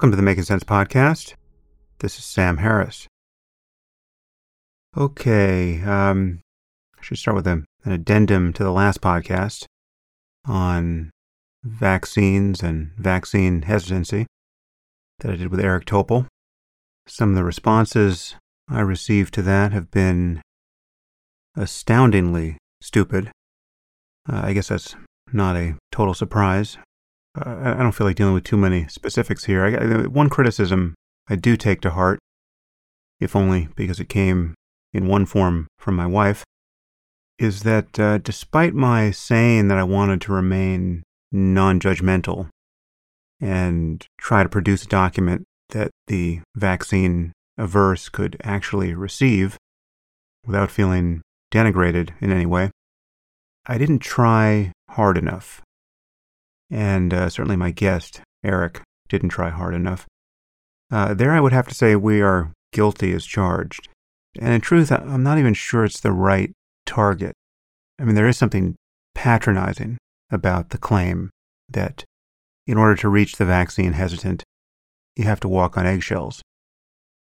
Welcome to the Making Sense podcast. This is Sam Harris. Okay, um, I should start with a, an addendum to the last podcast on vaccines and vaccine hesitancy that I did with Eric Topol. Some of the responses I received to that have been astoundingly stupid. Uh, I guess that's not a total surprise. Uh, I don't feel like dealing with too many specifics here. I, one criticism I do take to heart, if only because it came in one form from my wife, is that uh, despite my saying that I wanted to remain non judgmental and try to produce a document that the vaccine averse could actually receive without feeling denigrated in any way, I didn't try hard enough. And uh, certainly my guest, Eric, didn't try hard enough. Uh, there I would have to say we are guilty as charged. And in truth, I'm not even sure it's the right target. I mean, there is something patronizing about the claim that in order to reach the vaccine hesitant, you have to walk on eggshells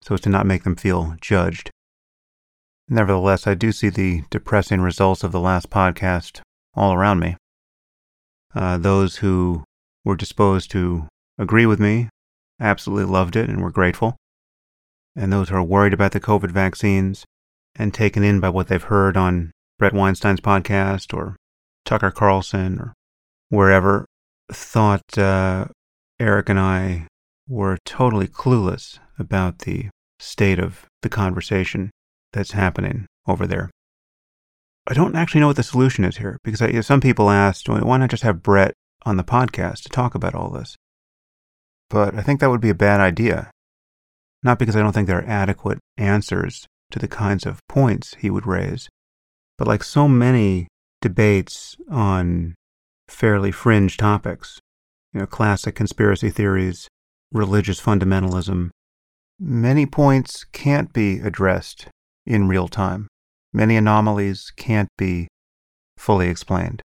so as to not make them feel judged. Nevertheless, I do see the depressing results of the last podcast all around me. Uh, those who were disposed to agree with me absolutely loved it and were grateful. And those who are worried about the COVID vaccines and taken in by what they've heard on Bret Weinstein's podcast or Tucker Carlson or wherever thought uh, Eric and I were totally clueless about the state of the conversation that's happening over there. I don't actually know what the solution is here because I, some people asked, why not just have Bret on the podcast to talk about all this? But I think that would be a bad idea. Not because I don't think there are adequate answers to the kinds of points he would raise, but like so many debates on fairly fringe topics, you know, classic conspiracy theories, religious fundamentalism, many points can't be addressed in real time. Many anomalies can't be fully explained,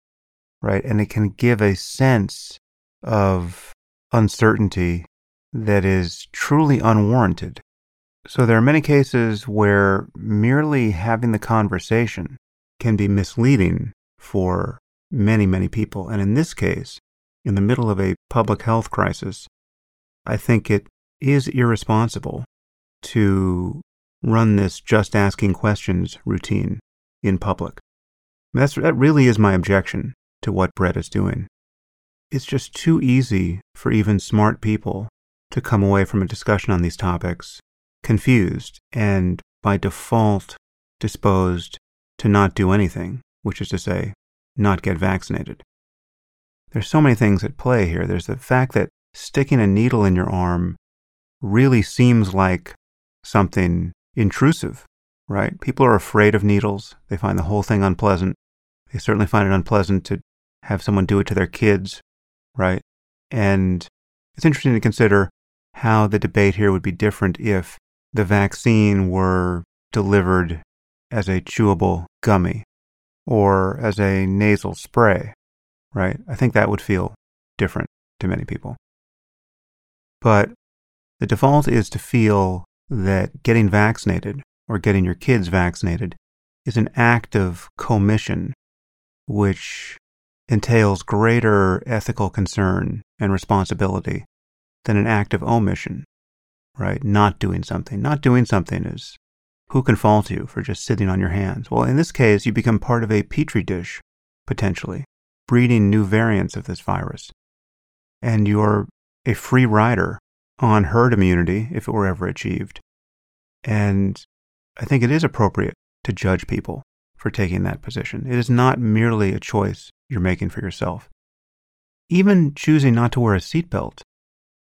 right? And it can give a sense of uncertainty that is truly unwarranted. So there are many cases where merely having the conversation can be misleading for many, many people. And in this case, in the middle of a public health crisis, I think it is irresponsible to run this just asking questions routine in public. That's, that really is my objection to what Bret is doing. It's just too easy for even smart people to come away from a discussion on these topics confused and by default disposed to not do anything, which is to say, not get vaccinated. There's so many things at play here. There's the fact that sticking a needle in your arm really seems like something intrusive, right? People are afraid of needles. They find the whole thing unpleasant. They certainly find it unpleasant to have someone do it to their kids, right? And it's interesting to consider how the debate here would be different if the vaccine were delivered as a chewable gummy or as a nasal spray, right? I think that would feel different to many people. But the default is to feel that getting vaccinated or getting your kids vaccinated is an act of commission, which entails greater ethical concern and responsibility than an act of omission, right? Not doing something. Not doing something is who can fault you for just sitting on your hands? Well, in this case, you become part of a petri dish, potentially, breeding new variants of this virus. And you're a free rider on herd immunity if it were ever achieved. And I think it is appropriate to judge people for taking that position. It is not merely a choice you're making for yourself. Even choosing not to wear a seatbelt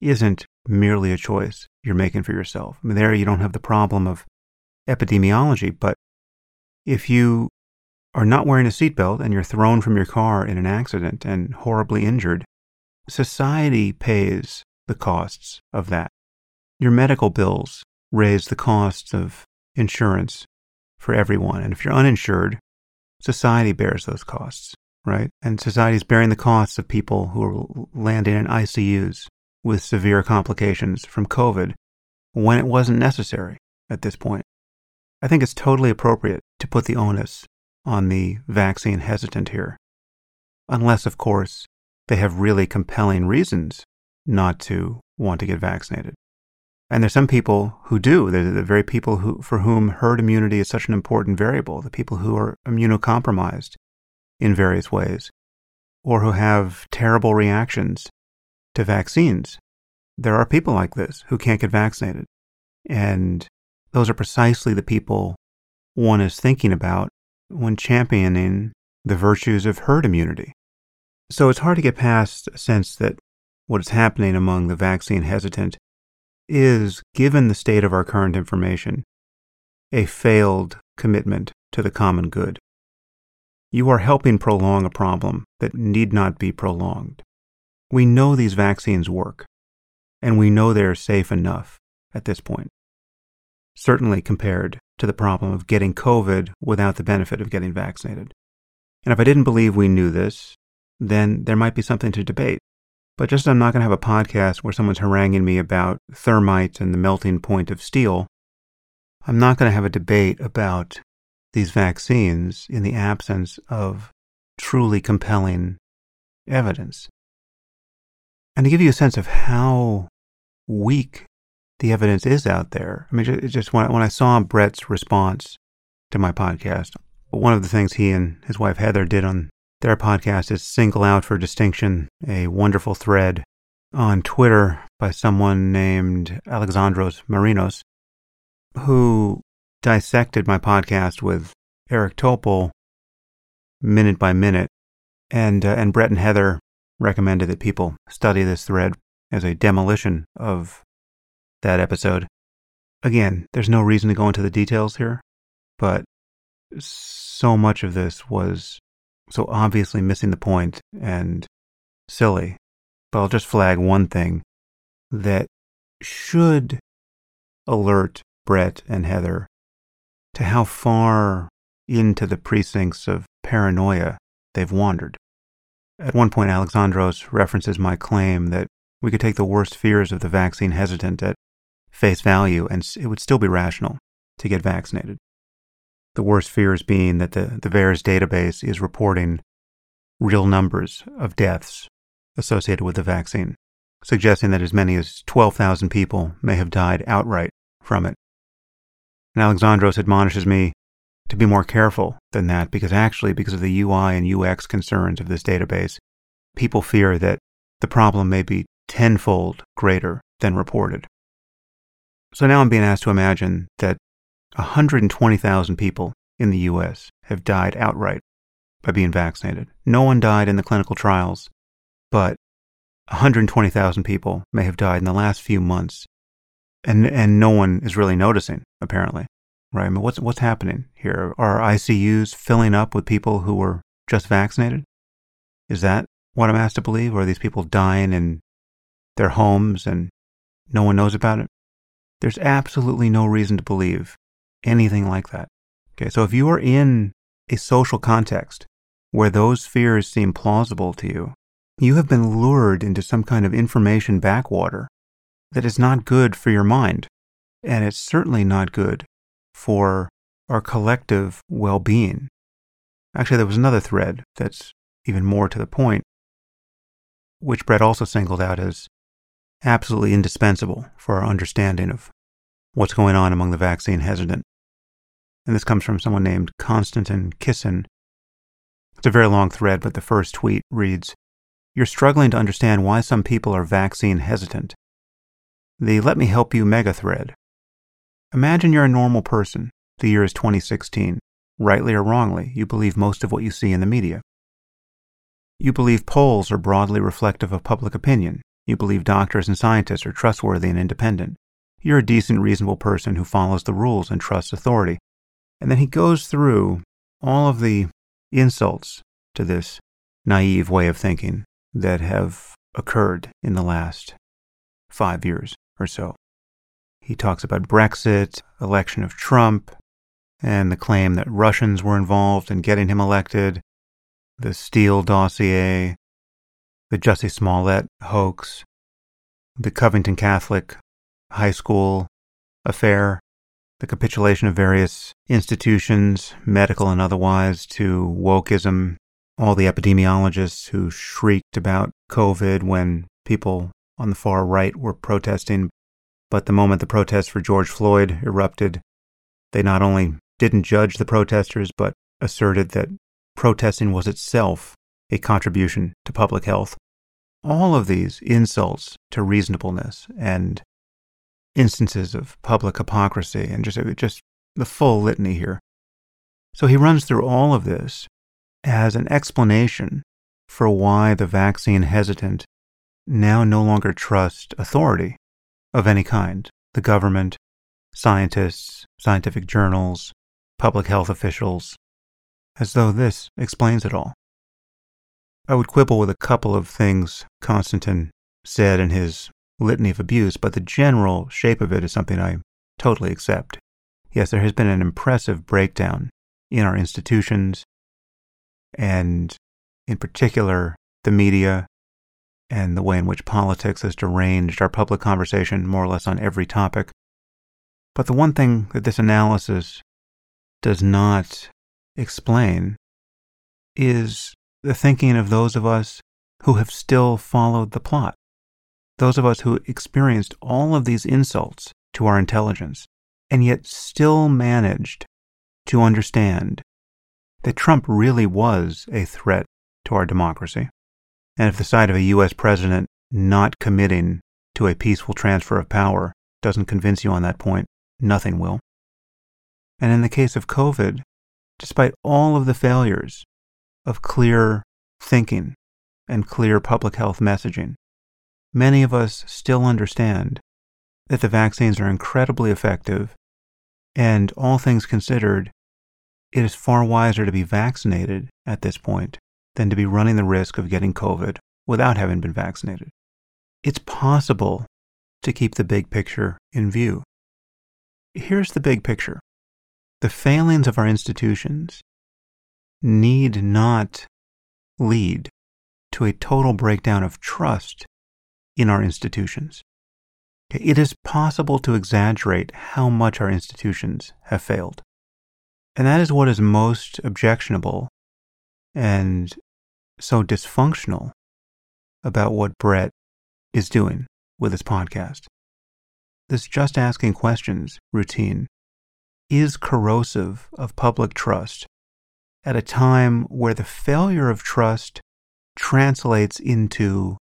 isn't merely a choice you're making for yourself. I mean, there you don't have the problem of epidemiology, but if you are not wearing a seatbelt and you're thrown from your car in an accident and horribly injured, society pays the costs of that. Your medical bills raise the costs of insurance for everyone. And if you're uninsured, society bears those costs, right? And society is bearing the costs of people who are landing in ICUs with severe complications from COVID when it wasn't necessary at this point. I think it's totally appropriate to put the onus on the vaccine hesitant here. Unless, of course, they have really compelling reasons not to want to get vaccinated. And there's some people who do. They're the very people who, for whom herd immunity is such an important variable, the people who are immunocompromised in various ways, or who have terrible reactions to vaccines. There are people like this who can't get vaccinated. And those are precisely the people one is thinking about when championing the virtues of herd immunity. So it's hard to get past a sense that what is happening among the vaccine hesitant is, given the state of our current information, a failed commitment to the common good. You are helping prolong a problem that need not be prolonged. We know these vaccines work, and we know they are safe enough at this point certainly compared to the problem of getting COVID without the benefit of getting vaccinated. And if I didn't believe we knew this, then there might be something to debate. But just as I'm not going to have a podcast where someone's haranguing me about thermite and the melting point of steel, I'm not going to have a debate about these vaccines in the absence of truly compelling evidence. And to give you a sense of how weak the evidence is out there. I mean, just when I, when I saw Bret's response to my podcast, one of the things he and his wife Heather did on their podcast is single out for distinction a wonderful thread on Twitter by someone named Alexandros Marinos, who dissected my podcast with Eric Topol minute by minute, and uh, and Bret and Heather recommended that people study this thread as a demolition of that episode. Again, there's no reason to go into the details here, but so much of this was so obviously missing the point and silly. But I'll just flag one thing that should alert Bret and Heather to how far into the precincts of paranoia they've wandered. At one point, Alexandros references my claim that we could take the worst fears of the vaccine hesitant at face value, and it would still be rational to get vaccinated. The worst fears being that the, the VAERS database is reporting real numbers of deaths associated with the vaccine, suggesting that as many as 12,000 people may have died outright from it. And Alexandros admonishes me to be more careful than that because actually, because of the UI and UX concerns of this database, people fear that the problem may be tenfold greater than reported. So now I'm being asked to imagine that 120,000 people in the US have died outright by being vaccinated. No one died in the clinical trials, but 120,000 people may have died in the last few months. And, and no one is really noticing, apparently. Right? I mean, what's, what's happening here? Are ICUs filling up with people who were just vaccinated? Is that what I'm asked to believe? Or are these people dying in their homes and no one knows about it? There's absolutely no reason to believe anything like that. Okay, so if you are in a social context where those fears seem plausible to you, you have been lured into some kind of information backwater that is not good for your mind. And it's certainly not good for our collective well being. Actually, there was another thread that's even more to the point, which Bret also singled out as absolutely indispensable for our understanding of what's going on among the vaccine hesitant. And this comes from someone named Konstantin Kisin. It's a very long thread, but the first tweet reads You're struggling to understand why some people are vaccine hesitant. The Let Me Help You mega thread. Imagine you're a normal person. The year is 2016. Rightly or wrongly, you believe most of what you see in the media. You believe polls are broadly reflective of public opinion. You believe doctors and scientists are trustworthy and independent. You're a decent, reasonable person who follows the rules and trusts authority. And then he goes through all of the insults to this naive way of thinking that have occurred in the last five years or so. He talks about Brexit, election of Trump, and the claim that Russians were involved in getting him elected, the Steele dossier, the Jussie Smollett hoax, the Covington Catholic high school affair, the capitulation of various institutions, medical and otherwise, to wokeism, all the epidemiologists who shrieked about COVID when people on the far right were protesting. But the moment the protests for George Floyd erupted, they not only didn't judge the protesters, but asserted that protesting was itself a contribution to public health. All of these insults to reasonableness and instances of public hypocrisy and just, just the full litany here. So he runs through all of this as an explanation for why the vaccine hesitant now no longer trust authority of any kind the government, scientists, scientific journals, public health officials, as though this explains it all. I would quibble with a couple of things Konstantin said in his litany of abuse, but the general shape of it is something I totally accept. Yes, there has been an impressive breakdown in our institutions, and in particular, the media and the way in which politics has deranged our public conversation more or less on every topic. But the one thing that this analysis does not explain is the thinking of those of us who have still followed the plot, those of us who experienced all of these insults to our intelligence and yet still managed to understand that Trump really was a threat to our democracy. And if the sight of a U.S. president not committing to a peaceful transfer of power doesn't convince you on that point, nothing will. And in the case of COVID, despite all of the failures of clear thinking and clear public health messaging, many of us still understand that the vaccines are incredibly effective, and all things considered, it is far wiser to be vaccinated at this point than to be running the risk of getting COVID without having been vaccinated. It's possible to keep the big picture in view. Here's the big picture the failings of our institutions need not lead to a total breakdown of trust in our institutions. It is possible to exaggerate how much our institutions have failed. And that is what is most objectionable and so dysfunctional about what Bret is doing with his podcast. This just asking questions routine is corrosive of public trust at a time where the failure of trust translates into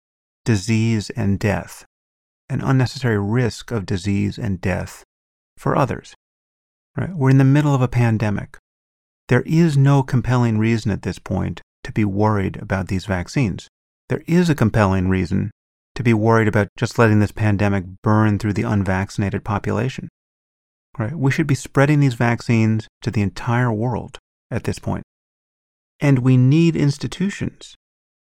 disease and death, an unnecessary risk of disease and death for others. Right? We're in the middle of a pandemic. There is no compelling reason at this point to be worried about these vaccines. There is a compelling reason to be worried about just letting this pandemic burn through the unvaccinated population. Right? We should be spreading these vaccines to the entire world at this point. And we need institutions,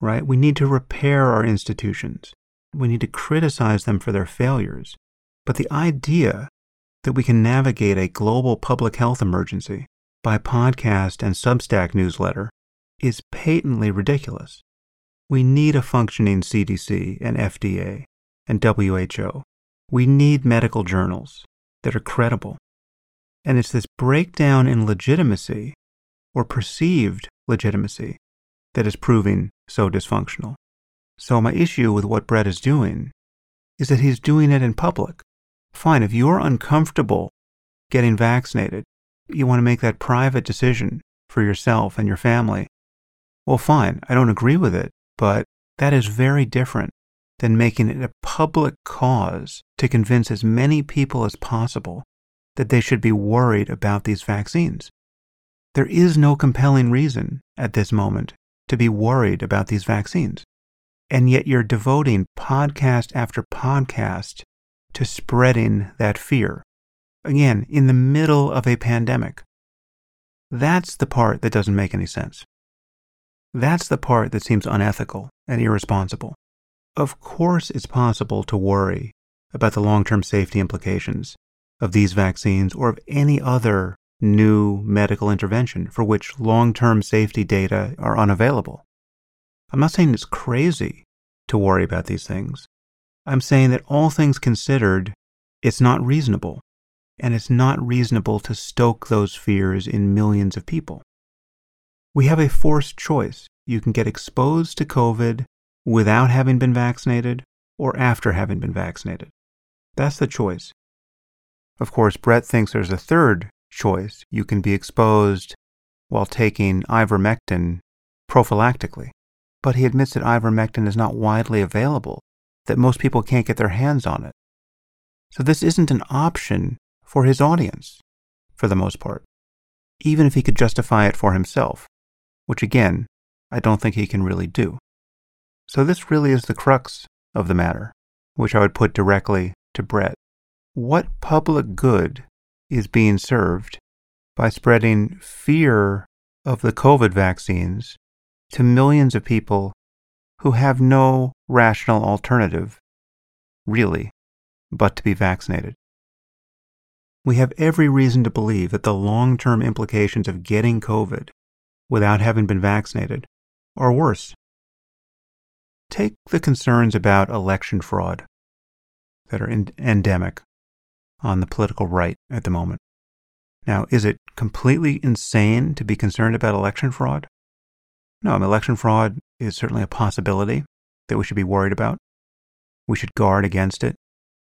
right? We need to repair our institutions. We need to criticize them for their failures. But the idea that we can navigate a global public health emergency by podcast and Substack newsletter is patently ridiculous. We need a functioning CDC and FDA and WHO. We need medical journals that are credible. And it's this breakdown in legitimacy or perceived legitimacy that is proving so dysfunctional. So, my issue with what Bret is doing is that he's doing it in public. Fine, if you're uncomfortable getting vaccinated, you want to make that private decision for yourself and your family, well, fine, I don't agree with it, but that is very different than making it a public cause to convince as many people as possible that they should be worried about these vaccines. There is no compelling reason at this moment to be worried about these vaccines. And yet you're devoting podcast after podcast to spreading that fear. Again, in the middle of a pandemic. That's the part that doesn't make any sense. That's the part that seems unethical and irresponsible. Of course, it's possible to worry about the long term safety implications of these vaccines or of any other new medical intervention for which long term safety data are unavailable. I'm not saying it's crazy to worry about these things, I'm saying that all things considered, it's not reasonable. And it's not reasonable to stoke those fears in millions of people. We have a forced choice. You can get exposed to COVID without having been vaccinated or after having been vaccinated. That's the choice. Of course, Bret thinks there's a third choice. You can be exposed while taking ivermectin prophylactically. But he admits that ivermectin is not widely available, that most people can't get their hands on it. So this isn't an option for his audience, for the most part, even if he could justify it for himself, which again, I don't think he can really do. So this really is the crux of the matter, which I would put directly to Bret. What public good is being served by spreading fear of the COVID vaccines to millions of people who have no rational alternative, really, but to be vaccinated. We have every reason to believe that the long term implications of getting COVID without having been vaccinated are worse. Take the concerns about election fraud that are endemic on the political right at the moment. Now, is it completely insane to be concerned about election fraud? No, election fraud is certainly a possibility that we should be worried about. We should guard against it.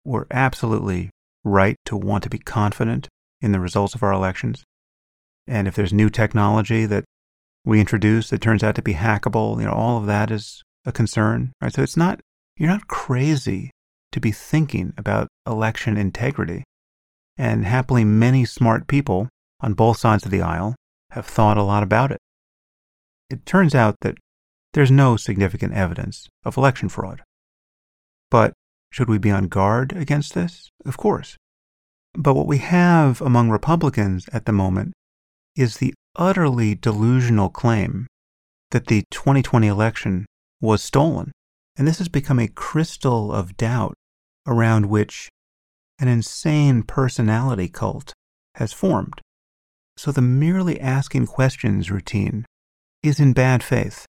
We're absolutely right to want to be confident in the results of our elections. And if there's new technology that we introduce that turns out to be hackable, you know, all of that is a concern, right? So it's not, you're not crazy to be thinking about election integrity. And happily, many smart people on both sides of the aisle have thought a lot about it. It turns out that there's no significant evidence of election fraud. But should we be on guard against this? Of course. But what we have among Republicans at the moment is the utterly delusional claim that the 2020 election was stolen. And this has become a crystal of doubt around which an insane personality cult has formed. So the merely asking questions routine is in bad faith,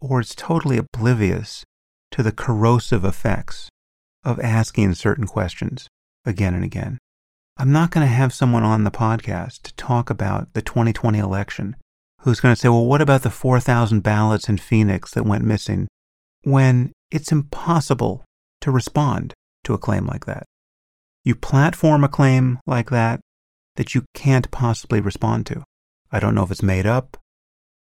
or it's totally oblivious to the corrosive effects of asking certain questions again and again. I'm not going to have someone on the podcast to talk about the 2020 election who's going to say, well, what about the 4,000 ballots in Phoenix that went missing? When it's impossible to respond to a claim like that. You platform a claim like that that you can't possibly respond to. I don't know if it's made up.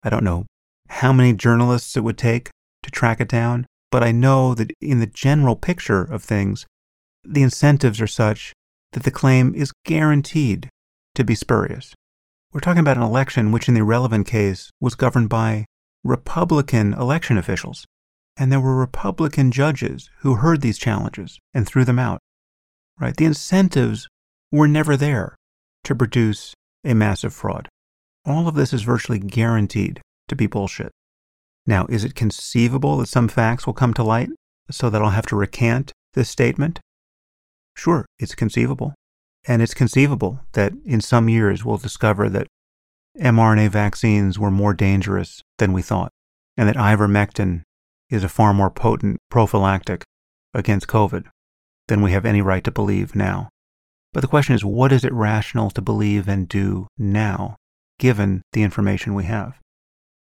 I don't know how many journalists it would take to track it down, but I know that in the general picture of things, the incentives are such that the claim is guaranteed to be spurious. We're talking about an election which, in the relevant case, was governed by Republican election officials. And there were Republican judges who heard these challenges and threw them out. Right? The incentives were never there to produce a massive fraud. All of this is virtually guaranteed to be bullshit. Now, is it conceivable that some facts will come to light so that I'll have to recant this statement? Sure, it's conceivable. And it's conceivable that in some years we'll discover that mRNA vaccines were more dangerous than we thought, and that ivermectin is a far more potent prophylactic against COVID than we have any right to believe now. But the question is, what is it rational to believe and do now, given the information we have?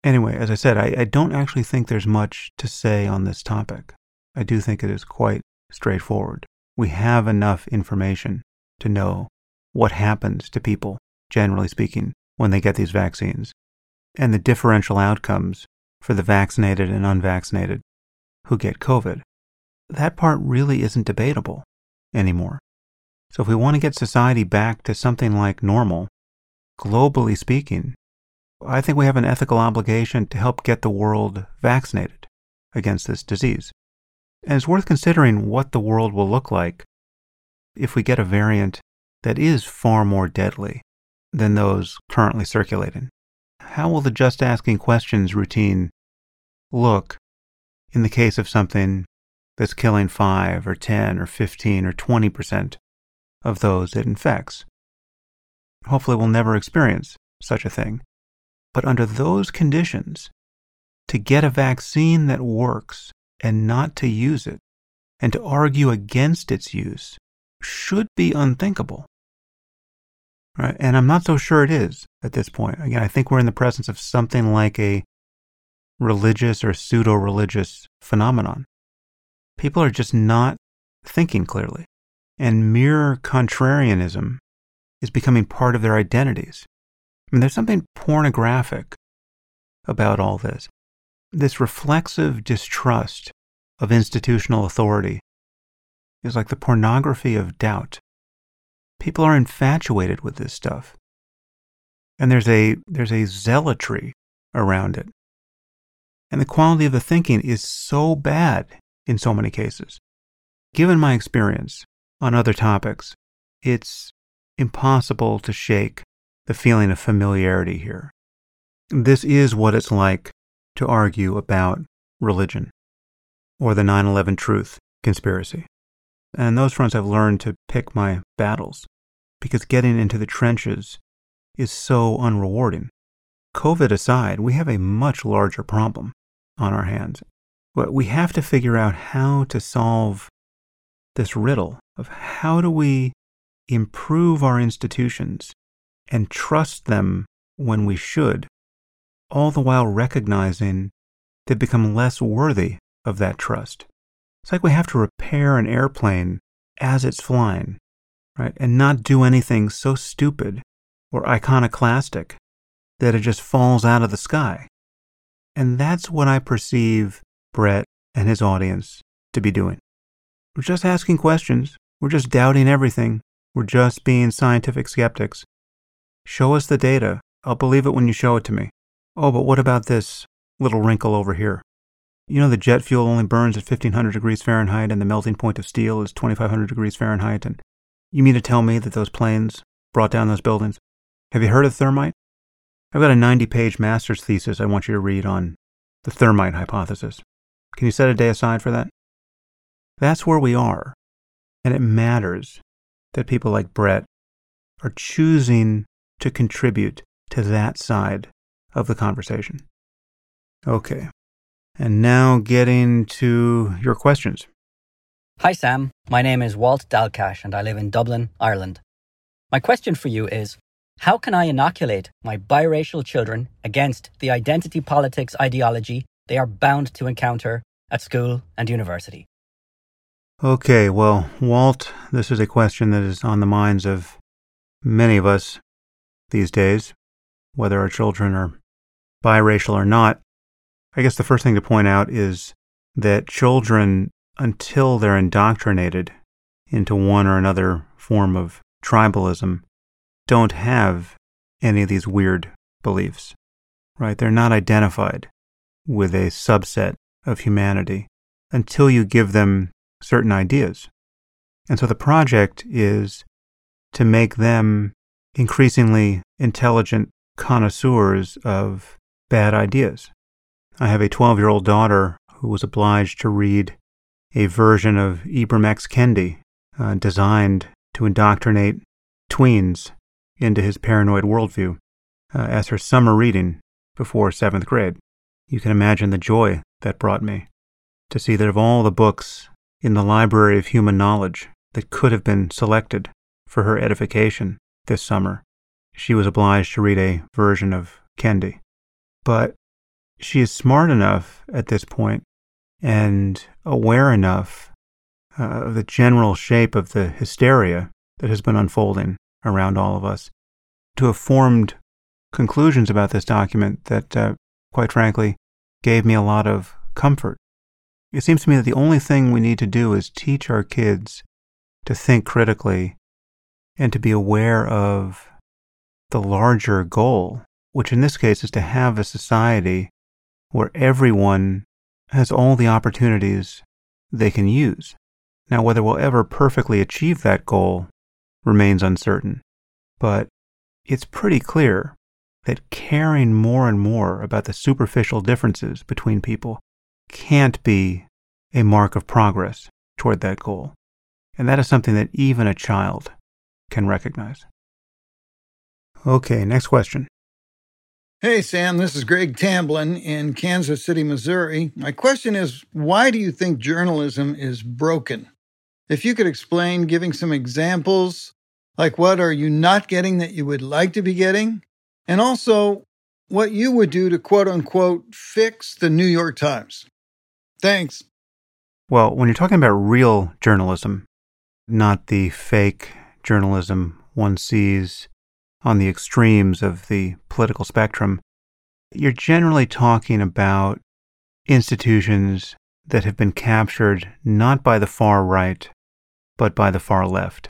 Anyway, as I said, I, I, don't actually think there's much to say on this topic. I do think it is quite straightforward. We have enough information to know what happens to people, generally speaking, when they get these vaccines, and the differential outcomes for the vaccinated and unvaccinated who get COVID. That part really isn't debatable anymore. So if we want to get society back to something like normal, globally speaking, I think we have an ethical obligation to help get the world vaccinated against this disease. And it's worth considering what the world will look like if we get a variant that is far more deadly than those currently circulating. How will the just asking questions routine look in the case of something that's killing 5 or 10 or 15 or 20% of those it infects? Hopefully, we'll never experience such a thing. But under those conditions, to get a vaccine that works and not to use it and to argue against its use should be unthinkable. Right? And I'm not so sure it is at this point. Again, I think we're in the presence of something like a religious or pseudo religious phenomenon. People are just not thinking clearly. And mere contrarianism is becoming part of their identities. I mean, there's something pornographic about all this. This reflexive distrust of institutional authority is like the pornography of doubt. People are infatuated with this stuff. And there's a, there's a zealotry around it. And the quality of the thinking is so bad in so many cases. Given my experience on other topics, it's impossible to shake the feeling of familiarity here. This is what it's like to argue about religion or the 9 11 truth conspiracy. And those fronts I've learned to pick my battles because getting into the trenches is so unrewarding. COVID aside, we have a much larger problem on our hands. But we have to figure out how to solve this riddle of how do we improve our institutions and trust them when we should, all the while recognizing they've become less worthy of that trust. It's like we have to repair an airplane as it's flying, right? And not do anything so stupid or iconoclastic that it just falls out of the sky. And that's what I perceive Bret and his audience to be doing. We're just asking questions. We're just doubting everything. We're just being scientific skeptics. Show us the data. I'll believe it when you show it to me. Oh, but what about this little wrinkle over here? You know, the jet fuel only burns at 1500 degrees Fahrenheit and the melting point of steel is 2500 degrees Fahrenheit. And you mean to tell me that those planes brought down those buildings? Have you heard of thermite? I've got a 90 page master's thesis I want you to read on the thermite hypothesis. Can you set a day aside for that? That's where we are. And it matters that people like Bret are choosing to contribute to that side of the conversation. Okay. And now getting to your questions. Hi, Sam. My name is Walt Dalcash and I live in Dublin, Ireland. My question for you is How can I inoculate my biracial children against the identity politics ideology they are bound to encounter at school and university? Okay, well, Walt, this is a question that is on the minds of many of us these days, whether our children are biracial or not. I guess the first thing to point out is that children, until they're indoctrinated into one or another form of tribalism, don't have any of these weird beliefs, right? They're not identified with a subset of humanity until you give them certain ideas. And so the project is to make them increasingly intelligent connoisseurs of bad ideas. I have a 12 year old daughter who was obliged to read a version of Ibram X. Kendi uh, designed to indoctrinate tweens into his paranoid worldview uh, as her summer reading before seventh grade. You can imagine the joy that brought me to see that of all the books in the library of human knowledge that could have been selected for her edification this summer, she was obliged to read a version of Kendi. But she is smart enough at this point and aware enough uh, of the general shape of the hysteria that has been unfolding around all of us to have formed conclusions about this document that, uh, quite frankly, gave me a lot of comfort. It seems to me that the only thing we need to do is teach our kids to think critically and to be aware of the larger goal, which in this case is to have a society where everyone has all the opportunities they can use. Now, whether we'll ever perfectly achieve that goal remains uncertain, but it's pretty clear that caring more and more about the superficial differences between people can't be a mark of progress toward that goal. And that is something that even a child can recognize. Okay, next question. Hey, Sam, this is Greg Tamblyn in Kansas City, Missouri. My question is why do you think journalism is broken? If you could explain, giving some examples, like what are you not getting that you would like to be getting? And also, what you would do to quote unquote fix the New York Times. Thanks. Well, when you're talking about real journalism, not the fake journalism one sees on the extremes of the political spectrum, you're generally talking about institutions that have been captured not by the far right, but by the far left.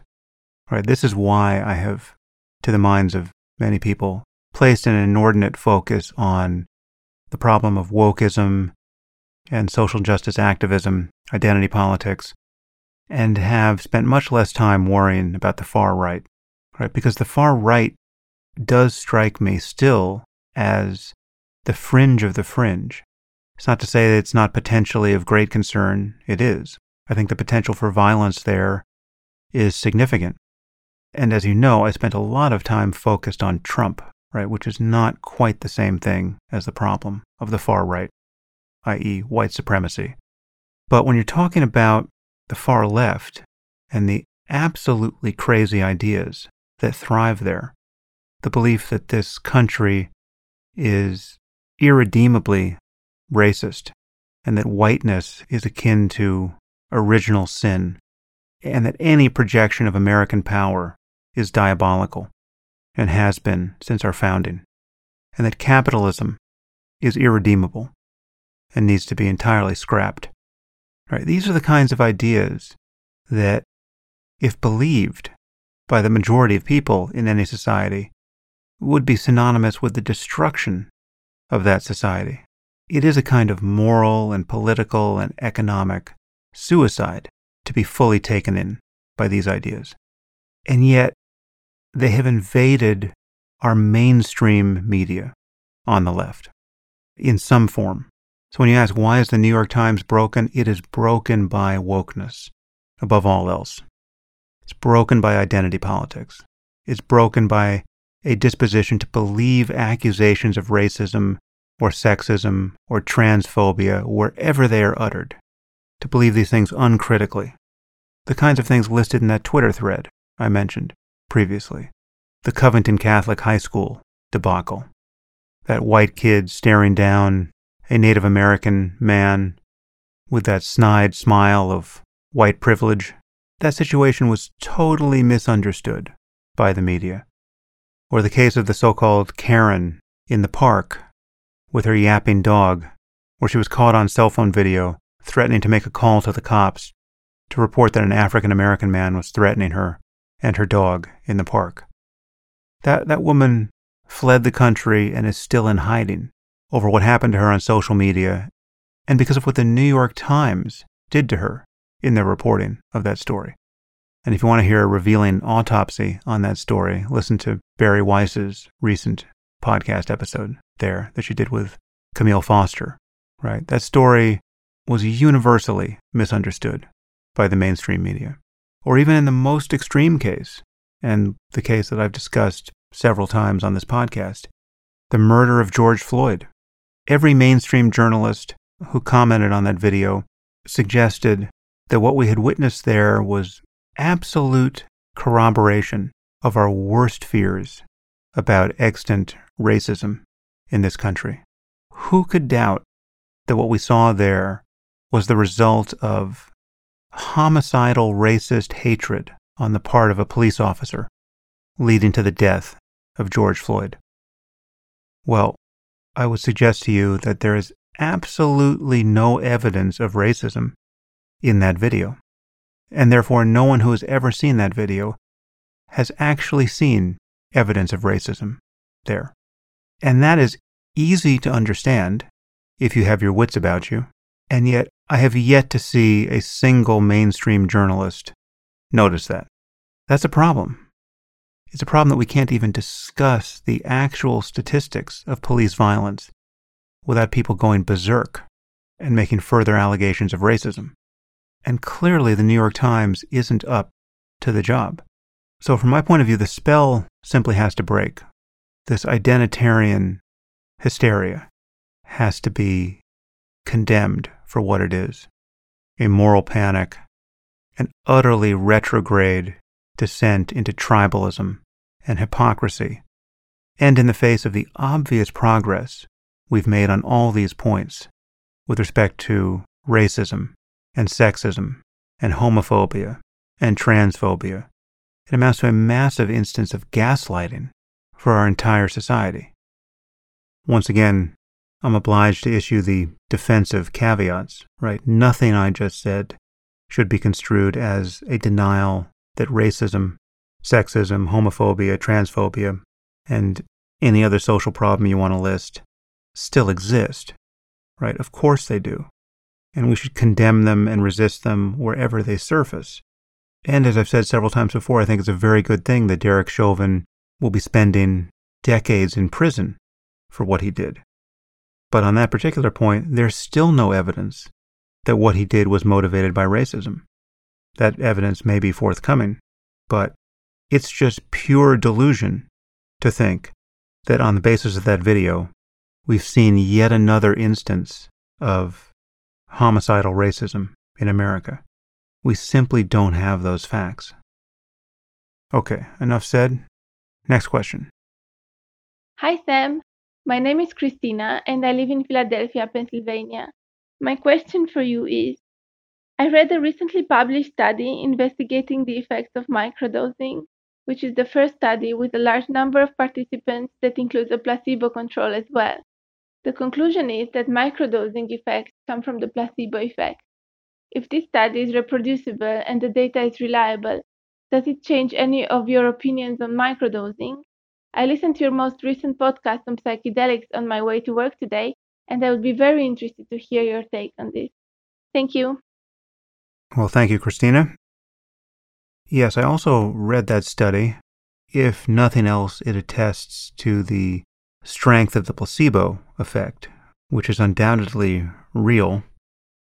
Right? This is why I have, to the minds of many people, placed an inordinate focus on the problem of wokeism and social justice activism, identity politics, and have spent much less time worrying about the far right, right? Because the far right does strike me still as the fringe of the fringe. It's not to say that it's not potentially of great concern. It is. I think the potential for violence there is significant. And as you know, I spent a lot of time focused on Trump, right, which is not quite the same thing as the problem of the far right, i.e., white supremacy. But when you're talking about the far left and the absolutely crazy ideas that thrive there, the belief that this country is irredeemably racist and that whiteness is akin to original sin and that any projection of American power is diabolical and has been since our founding, and that capitalism is irredeemable and needs to be entirely scrapped. Right? These are the kinds of ideas that, if believed by the majority of people in any society, would be synonymous with the destruction of that society. It is a kind of moral and political and economic suicide to be fully taken in by these ideas. And yet, they have invaded our mainstream media on the left in some form. So when you ask why is the New York Times broken, it is broken by wokeness above all else. It's broken by identity politics. It's broken by a disposition to believe accusations of racism or sexism or transphobia wherever they are uttered, to believe these things uncritically. The kinds of things listed in that Twitter thread I mentioned previously. The Covington Catholic High School debacle. That white kid staring down a Native American man with that snide smile of white privilege. That situation was totally misunderstood by the media. Or the case of the so called Karen in the park with her yapping dog, where she was caught on cell phone video threatening to make a call to the cops to report that an African American man was threatening her and her dog in the park. That, that woman fled the country and is still in hiding over what happened to her on social media and because of what the New York Times did to her in their reporting of that story. And if you want to hear a revealing autopsy on that story, listen to Bari Weiss's recent podcast episode there that she did with Camille Foster, right? That story was universally misunderstood by the mainstream media. Or even in the most extreme case, and the case that I've discussed several times on this podcast, the murder of George Floyd. Every mainstream journalist who commented on that video suggested that what we had witnessed there was absolute corroboration of our worst fears about extant racism in this country. Who could doubt that what we saw there was the result of homicidal racist hatred on the part of a police officer, leading to the death of George Floyd? Well, I would suggest to you that there is absolutely no evidence of racism in that video. And therefore, no one who has ever seen that video has actually seen evidence of racism there. And that is easy to understand if you have your wits about you. And yet, I have yet to see a single mainstream journalist notice that. That's a problem. It's a problem that we can't even discuss the actual statistics of police violence without people going berserk and making further allegations of racism. And clearly, the New York Times isn't up to the job. So, from my point of view, the spell simply has to break. This identitarian hysteria has to be condemned for what it is a moral panic, an utterly retrograde descent into tribalism and hypocrisy, and in the face of the obvious progress we've made on all these points with respect to racism and sexism and homophobia and transphobia, it amounts to a massive instance of gaslighting for our entire society. Once again, I'm obliged to issue the defensive caveats, right? Nothing I just said should be construed as a denial that racism, sexism, homophobia, transphobia, and any other social problem you want to list still exist, right? Of course they do. And we should condemn them and resist them wherever they surface. And as I've said several times before, I think it's a very good thing that Derek Chauvin will be spending decades in prison for what he did. But on that particular point, there's still no evidence that what he did was motivated by racism. That evidence may be forthcoming, but it's just pure delusion to think that on the basis of that video, we've seen yet another instance of homicidal racism in America. We simply don't have those facts. Okay, enough said. Next question. Hi, Sam. My name is Christina and I live in Philadelphia, Pennsylvania. My question for you is I read a recently published study investigating the effects of microdosing, which is the first study with a large number of participants that includes a placebo control as well. The conclusion is that microdosing effects come from the placebo effect. If this study is reproducible and the data is reliable, does it change any of your opinions on microdosing? I listened to your most recent podcast on psychedelics on my way to work today, and I would be very interested to hear your take on this. Thank you. Well, thank you, Christina. Yes, I also read that study. If nothing else, it attests to the strength of the placebo effect, which is undoubtedly real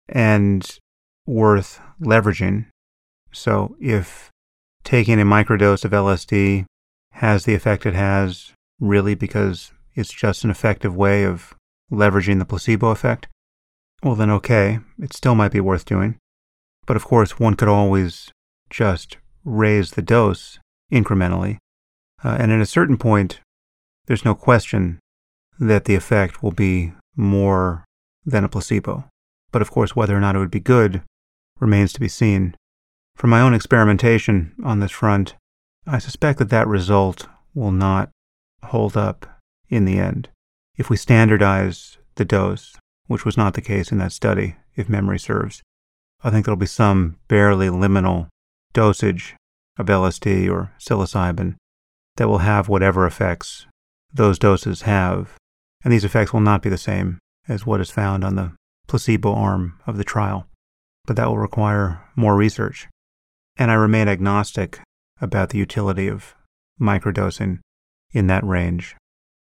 and worth leveraging. So, if taking a microdose of LSD has the effect it has really because it's just an effective way of leveraging the placebo effect, well, then okay, it still might be worth doing. But of course, one could always just raise the dose incrementally. Uh, and at a certain point, there's no question that the effect will be more than a placebo. But of course, whether or not it would be good remains to be seen. From my own experimentation on this front, I suspect that that result will not hold up in the end. If we standardize the dose, which was not the case in that study, if memory serves, I think there'll be some barely liminal dosage of LSD or psilocybin that will have whatever effects those doses have, and these effects will not be the same as what is found on the placebo arm of the trial, but that will require more research. And I remain agnostic about the utility of microdosing in that range.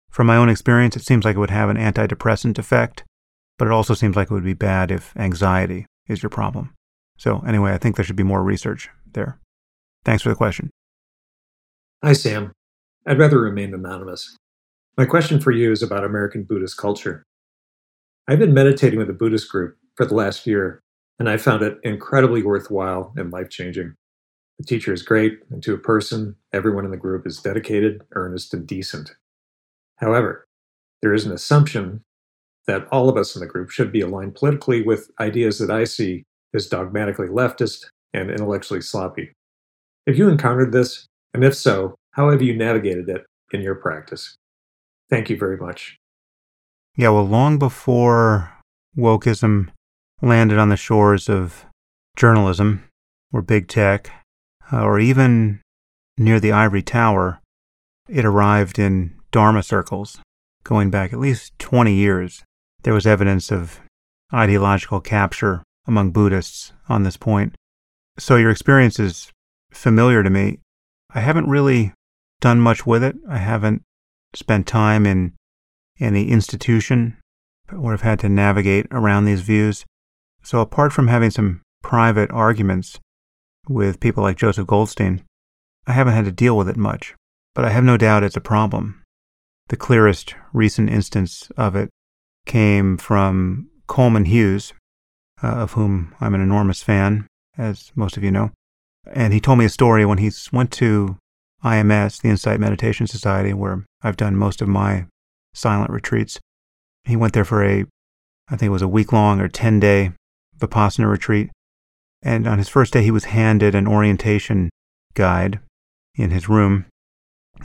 From my own experience, it seems like it would have an antidepressant effect, but it also seems like it would be bad if anxiety is your problem. So, anyway, I think there should be more research there. Thanks for the question. Hi, Sam. I'd rather remain anonymous. My question for you is about American Buddhist culture. I've been meditating with a Buddhist group for the last year, and I found it incredibly worthwhile and life changing. The teacher is great, and to a person, everyone in the group is dedicated, earnest, and decent. However, there is an assumption that all of us in the group should be aligned politically with ideas that I see as dogmatically leftist and intellectually sloppy. Have you encountered this? And if so, how have you navigated it in your practice? Thank you very much. Yeah, well, long before wokeism landed on the shores of journalism or big tech, uh, or even near the ivory tower, it arrived in Dharma circles going back at least 20 years. There was evidence of ideological capture among Buddhists on this point. So your experience is familiar to me. I haven't really done much with it. I haven't spent time in any institution where I've had to navigate around these views. So apart from having some private arguments with people like Joseph Goldstein, I haven't had to deal with it much, but I have no doubt it's a problem. the clearest recent instance of it came from Coleman Hughes, uh, of whom I'm an enormous fan, as most of you know. And he told me a story when he went to IMS, the Insight Meditation Society, where I've done most of my silent retreats. He went there for a, I think it was a week long or 10 day Vipassana retreat. And on his first day, he was handed an orientation guide in his room.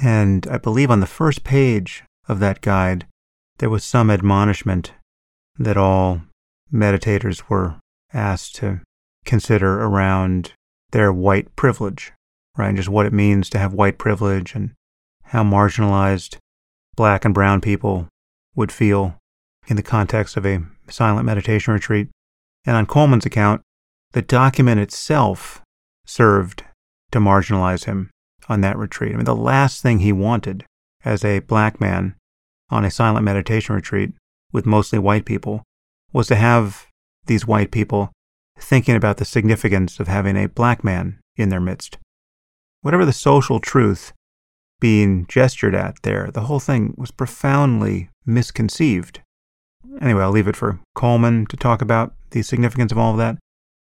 And I believe on the first page of that guide, there was some admonishment that all meditators were asked to consider around their white privilege, right? And just what it means to have white privilege and how marginalized black and brown people would feel in the context of a silent meditation retreat. And on Coleman's account, the document itself served to marginalize him on that retreat. I mean, the last thing he wanted as a black man on a silent meditation retreat with mostly white people was to have these white people thinking about the significance of having a black man in their midst. Whatever the social truth being gestured at there, the whole thing was profoundly misconceived. Anyway, I'll leave it for Coleman to talk about the significance of all of that.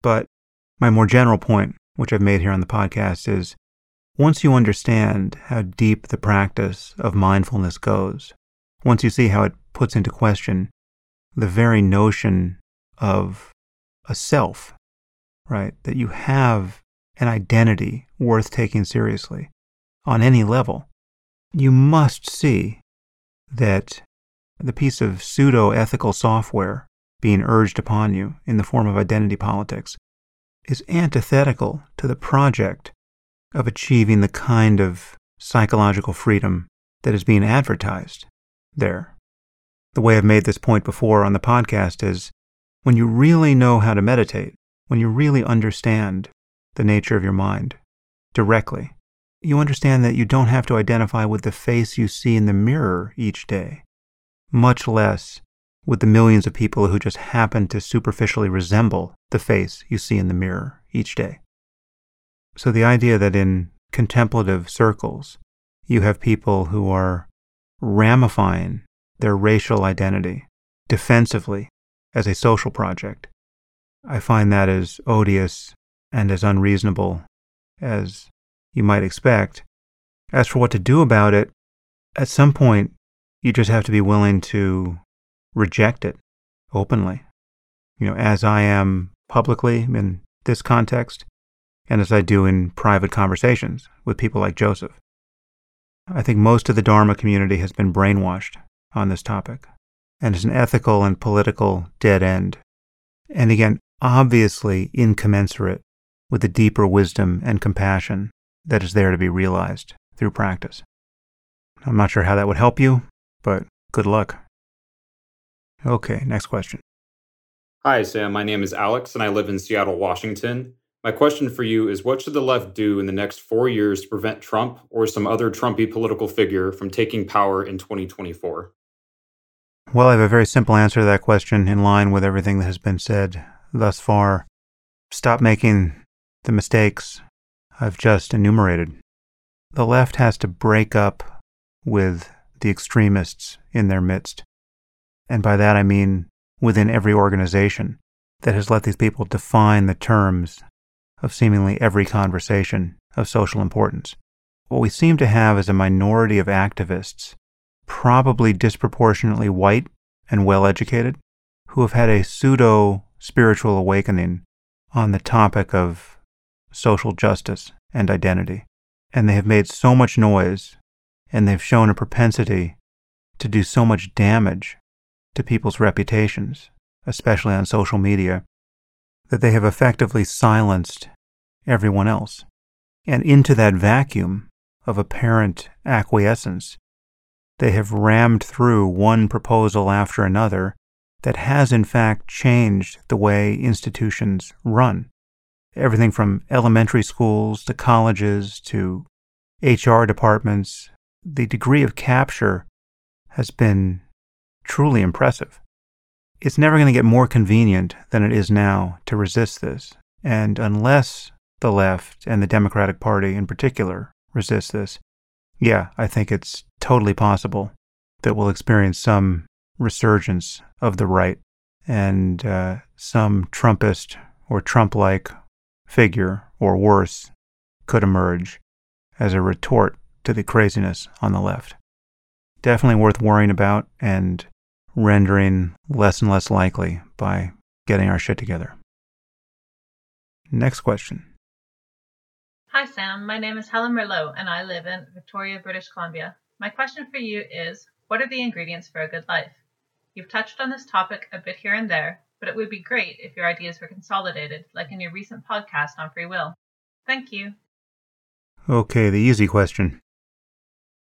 But my more general point, which I've made here on the podcast, is once you understand how deep the practice of mindfulness goes, once you see how it puts into question the very notion of a self, right? That you have an identity worth taking seriously on any level, you must see that the piece of pseudo ethical software being urged upon you in the form of identity politics is antithetical to the project of achieving the kind of psychological freedom that is being advertised there. The way I've made this point before on the podcast is when you really know how to meditate, when you really understand the nature of your mind directly, you understand that you don't have to identify with the face you see in the mirror each day, much less with the millions of people who just happen to superficially resemble the face you see in the mirror each day. So the idea that in contemplative circles, you have people who are ramifying their racial identity defensively as a social project, I find that as odious and as unreasonable as you might expect. As for what to do about it, at some point, you just have to be willing to reject it openly. You know, as I am publicly in this context, and as I do in private conversations with people like Joseph. I think most of the Dharma community has been brainwashed on this topic and it's an ethical and political dead end. And again, obviously incommensurate with the deeper wisdom and compassion that is there to be realized through practice. I'm not sure how that would help you, but good luck. Okay, next question. Hi, Sam. My name is Alex, and I live in Seattle, Washington. My question for you is what should the left do in the next four years to prevent Trump or some other Trumpy political figure from taking power in 2024? Well, I have a very simple answer to that question in line with everything that has been said thus far. Stop making the mistakes I've just enumerated. The left has to break up with the extremists in their midst. And by that I mean within every organization that has let these people define the terms of seemingly every conversation of social importance. What we seem to have is a minority of activists, probably disproportionately white and well educated, who have had a pseudo spiritual awakening on the topic of social justice and identity. And they have made so much noise and they've shown a propensity to do so much damage to people's reputations, especially on social media, that they have effectively silenced everyone else. And into that vacuum of apparent acquiescence, they have rammed through one proposal after another that has in fact changed the way institutions run. Everything from elementary schools to colleges to HR departments, the degree of capture has been truly impressive. It's never going to get more convenient than it is now to resist this. And unless the left and the Democratic Party in particular resist this, yeah, I think it's totally possible that we'll experience some resurgence of the right and uh, some Trumpist or Trump like figure, or worse, could emerge as a retort to the craziness on the left. Definitely worth worrying about and rendering less and less likely by getting our shit together. Next question. Hi, Sam. My name is Helen Merlot, and I live in Victoria, British Columbia. My question for you is What are the ingredients for a good life? You've touched on this topic a bit here and there, but it would be great if your ideas were consolidated, like in your recent podcast on free will. Thank you. Okay, the easy question.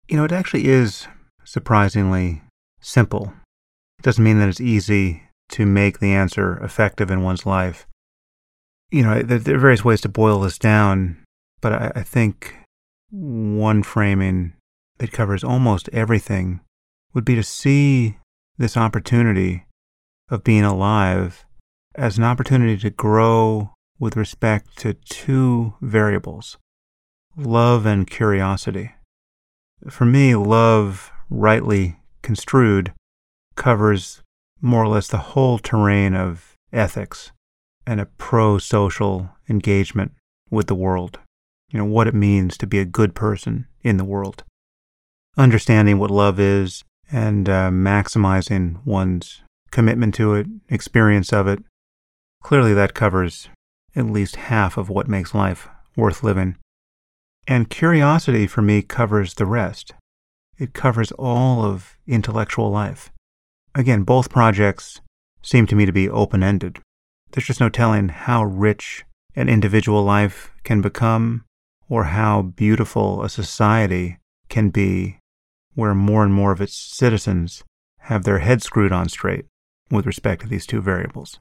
You know, it actually is surprisingly simple. It doesn't mean that it's easy to make the answer effective in one's life. You know, there are various ways to boil this down, but I, think one framing that covers almost everything would be to see this opportunity of being alive as an opportunity to grow with respect to two variables love and curiosity. For me, love, rightly construed, covers more or less the whole terrain of ethics and a pro social engagement with the world. You know, what it means to be a good person in the world. Understanding what love is and uh, maximizing one's commitment to it, experience of it. Clearly, that covers at least half of what makes life worth living. And curiosity for me covers the rest. It covers all of intellectual life. Again, both projects seem to me to be open ended. There's just no telling how rich an individual life can become or how beautiful a society can be where more and more of its citizens have their heads screwed on straight with respect to these two variables.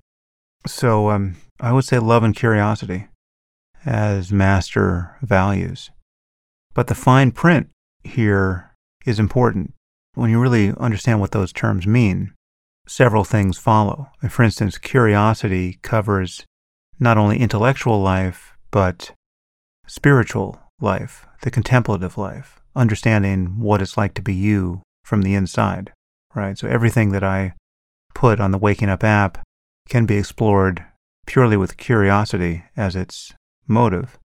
So um, I would say love and curiosity as master values. But the fine print here is important. When you really understand what those terms mean, several things follow. For instance, curiosity covers not only intellectual life, but spiritual life, the contemplative life, understanding what it's like to be you from the inside, right? So everything that I put on the Waking Up app can be explored purely with curiosity as its motive.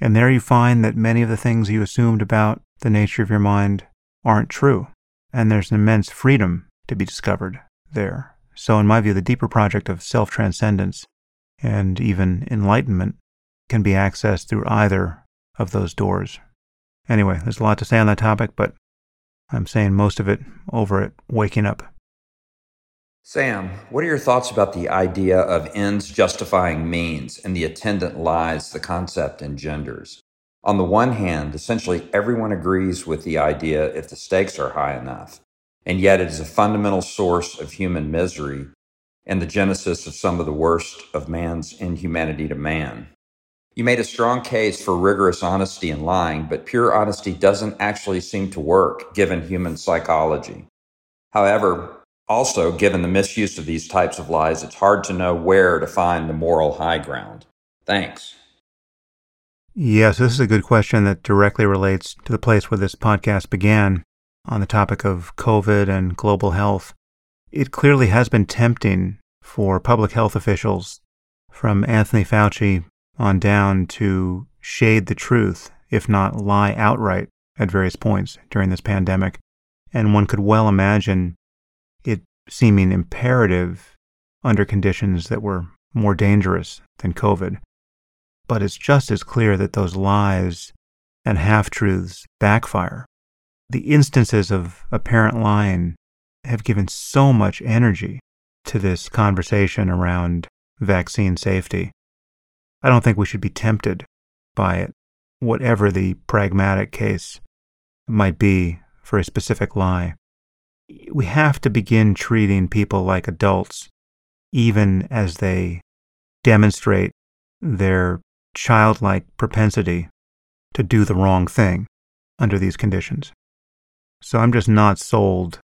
And there you find that many of the things you assumed about the nature of your mind aren't true. And there's an immense freedom to be discovered there. So, in my view, the deeper project of self transcendence and even enlightenment can be accessed through either of those doors. Anyway, there's a lot to say on that topic, but I'm saying most of it over at Waking Up. Sam, what are your thoughts about the idea of ends justifying means and the attendant lies the concept engenders? On the one hand, essentially everyone agrees with the idea if the stakes are high enough, and yet it is a fundamental source of human misery and the genesis of some of the worst of man's inhumanity to man. You made a strong case for rigorous honesty in lying, but pure honesty doesn't actually seem to work given human psychology. However, also, given the misuse of these types of lies, it's hard to know where to find the moral high ground. Thanks. Yes, this is a good question that directly relates to the place where this podcast began on the topic of COVID and global health. It clearly has been tempting for public health officials from Anthony Fauci on down to shade the truth, if not lie outright at various points during this pandemic. And one could well imagine seeming imperative under conditions that were more dangerous than COVID. But it's just as clear that those lies and half truths backfire. The instances of apparent lying have given so much energy to this conversation around vaccine safety. I don't think we should be tempted by it, whatever the pragmatic case might be for a specific lie we have to begin treating people like adults, even as they demonstrate their childlike propensity to do the wrong thing under these conditions. So I'm just not sold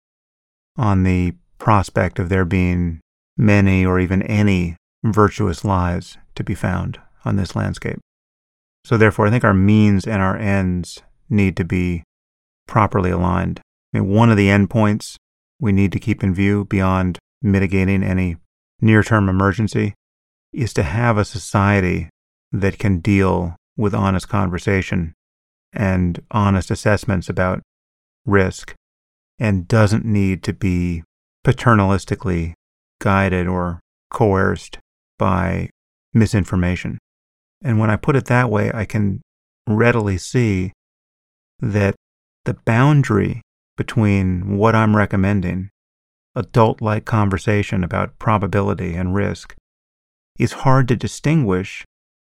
on the prospect of there being many or even any virtuous lies to be found on this landscape. So therefore, I think our means and our ends need to be properly aligned. Mean, one of the endpoints we need to keep in view beyond mitigating any near term emergency is to have a society that can deal with honest conversation and honest assessments about risk and doesn't need to be paternalistically guided or coerced by misinformation. And when I put it that way, I can readily see that the boundary between what I'm recommending, adult like conversation about probability and risk, is hard to distinguish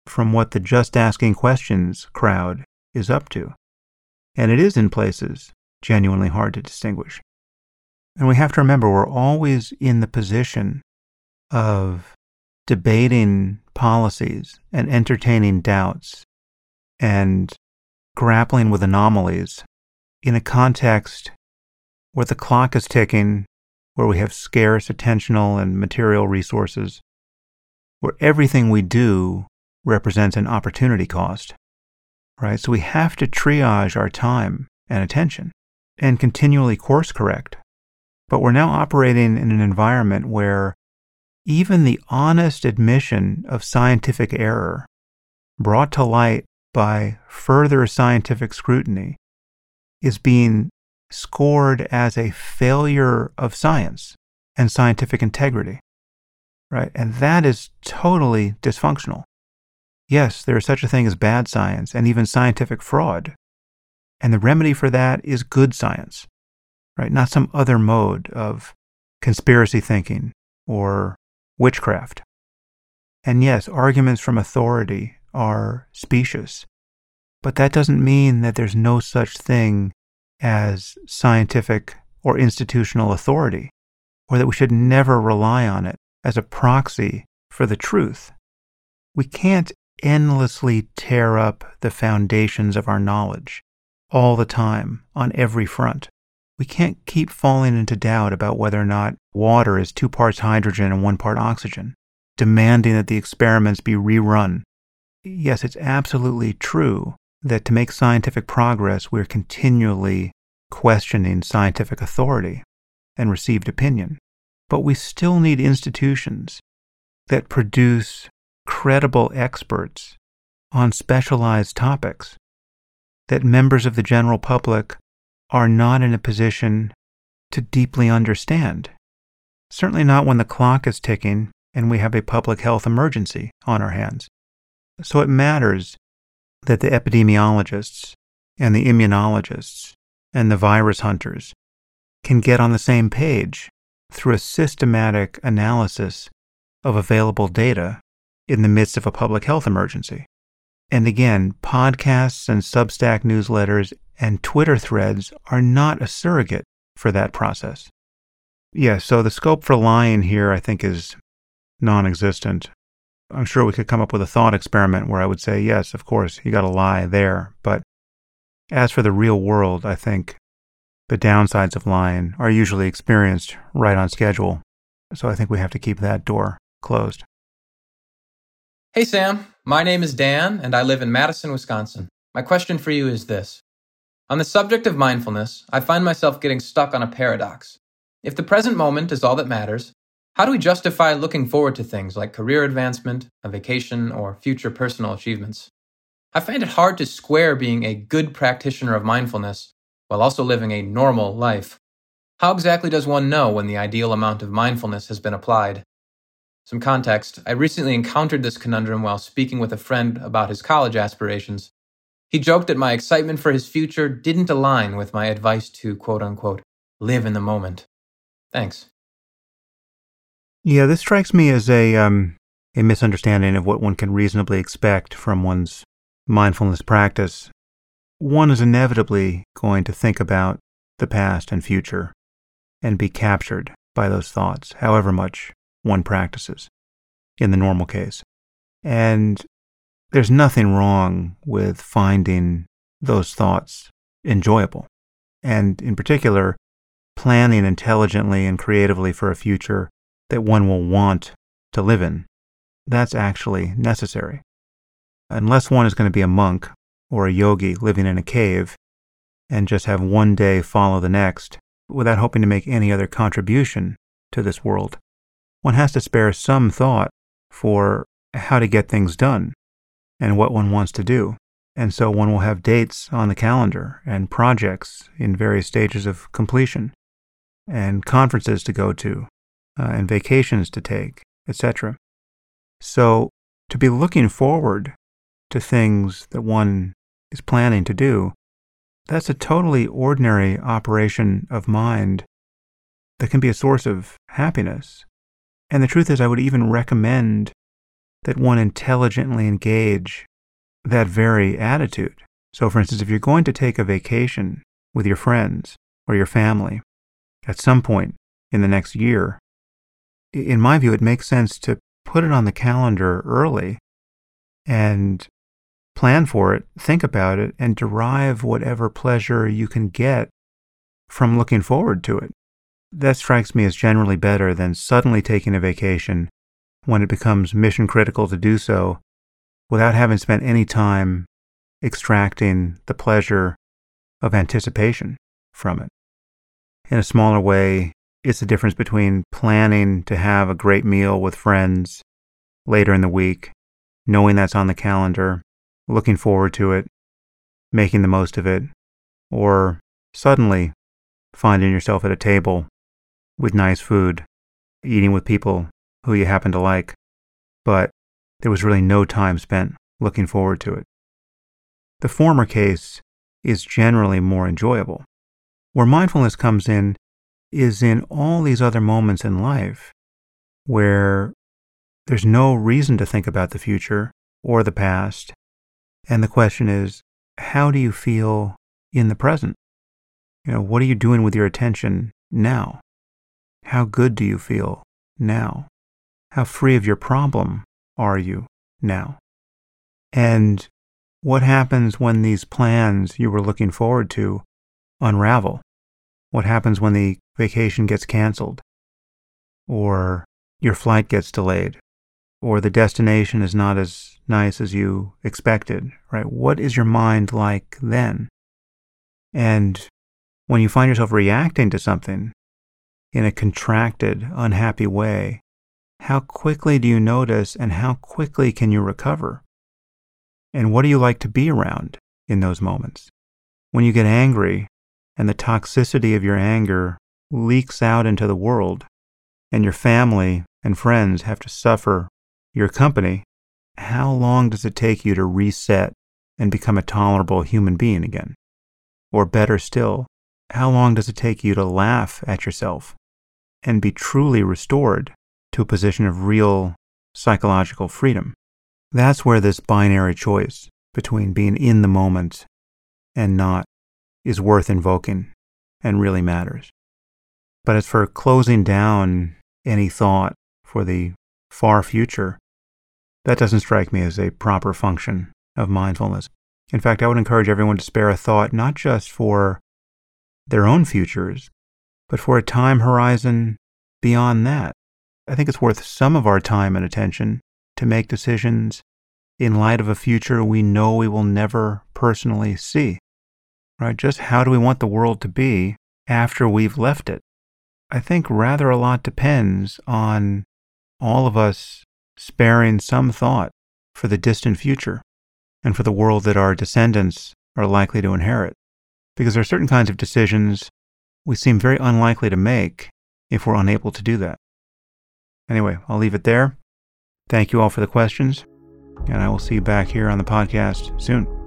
from what the just asking questions crowd is up to. And it is in places genuinely hard to distinguish. And we have to remember we're always in the position of debating policies and entertaining doubts and grappling with anomalies in a context where the clock is ticking, where we have scarce attentional and material resources, where everything we do represents an opportunity cost, right? So we have to triage our time and attention and continually course correct. But we're now operating in an environment where even the honest admission of scientific error brought to light by further scientific scrutiny is being scored as a failure of science and scientific integrity. Right? And that is totally dysfunctional. Yes, there is such a thing as bad science and even scientific fraud. And the remedy for that is good science, right? Not some other mode of conspiracy thinking or witchcraft. And yes, arguments from authority are specious, but that doesn't mean that there's no such thing as scientific or institutional authority, or that we should never rely on it as a proxy for the truth. We can't endlessly tear up the foundations of our knowledge all the time on every front. We can't keep falling into doubt about whether or not water is two parts hydrogen and one part oxygen, demanding that the experiments be rerun. Yes, it's absolutely true that to make scientific progress, we're continually questioning scientific authority and received opinion. But we still need institutions that produce credible experts on specialized topics that members of the general public are not in a position to deeply understand. Certainly not when the clock is ticking and we have a public health emergency on our hands. So it matters that the epidemiologists and the immunologists and the virus hunters can get on the same page through a systematic analysis of available data in the midst of a public health emergency. And again, podcasts and Substack newsletters and Twitter threads are not a surrogate for that process. Yeah, so the scope for lying here, I think, is non existent. I'm sure we could come up with a thought experiment where I would say, yes, of course, you got to lie there. But as for the real world, I think the downsides of lying are usually experienced right on schedule. So I think we have to keep that door closed. Hey, Sam. My name is Dan, and I live in Madison, Wisconsin. My question for you is this on the subject of mindfulness, I find myself getting stuck on a paradox. If the present moment is all that matters, how do we justify looking forward to things like career advancement, a vacation, or future personal achievements? I find it hard to square being a good practitioner of mindfulness while also living a normal life. How exactly does one know when the ideal amount of mindfulness has been applied? Some context I recently encountered this conundrum while speaking with a friend about his college aspirations he joked that my excitement for his future didn't align with my advice to quote unquote live in the moment. Thanks. Yeah, this strikes me as a um, a misunderstanding of what one can reasonably expect from one's mindfulness practice. One is inevitably going to think about the past and future and be captured by those thoughts, however much one practices in the normal case. And there's nothing wrong with finding those thoughts enjoyable. And in particular, planning intelligently and creatively for a future that one will want to live in. That's actually necessary. Unless one is going to be a monk or a yogi living in a cave and just have one day follow the next without hoping to make any other contribution to this world. One has to spare some thought for how to get things done and what one wants to do. And so one will have dates on the calendar and projects in various stages of completion and conferences to go to uh, and vacations to take, etc. So to be looking forward to things that one is planning to do, that's a totally ordinary operation of mind that can be a source of happiness. And the truth is, I would even recommend that one intelligently engage that very attitude. So, for instance, if you're going to take a vacation with your friends or your family at some point in the next year, in my view, it makes sense to put it on the calendar early and plan for it, think about it, and derive whatever pleasure you can get from looking forward to it. That strikes me as generally better than suddenly taking a vacation when it becomes mission critical to do so without having spent any time extracting the pleasure of anticipation from it. In a smaller way, it's the difference between planning to have a great meal with friends later in the week, knowing that's on the calendar, looking forward to it, making the most of it, or suddenly finding yourself at a table with nice food, eating with people who you happen to like, but there was really no time spent looking forward to it. The former case is generally more enjoyable. Where mindfulness comes in is in all these other moments in life where there's no reason to think about the future or the past. And the question is, how do you feel in the present? You know, what are you doing with your attention now? How good do you feel now? How free of your problem are you now? And what happens when these plans you were looking forward to unravel? What happens when the vacation gets canceled? Or your flight gets delayed? Or the destination is not as nice as you expected, right? What is your mind like then? And when you find yourself reacting to something in a contracted, unhappy way, how quickly do you notice and how quickly can you recover? And what do you like to be around in those moments? When you get angry and the toxicity of your anger leaks out into the world, and your family and friends have to suffer your company, how long does it take you to reset and become a tolerable human being again? Or better still, how long does it take you to laugh at yourself and be truly restored to a position of real psychological freedom. That's where this binary choice between being in the moment and not is worth invoking and really matters. But as for closing down any thought for the far future, that doesn't strike me as a proper function of mindfulness. In fact, I would encourage everyone to spare a thought not just for their own futures, but for a time horizon beyond that. I think it's worth some of our time and attention to make decisions in light of a future we know we will never personally see. Right? Just how do we want the world to be after we've left it? I think rather a lot depends on all of us sparing some thought for the distant future and for the world that our descendants are likely to inherit. Because there are certain kinds of decisions we seem very unlikely to make if we're unable to do that. Anyway, I'll leave it there. Thank you all for the questions, and I will see you back here on the podcast soon.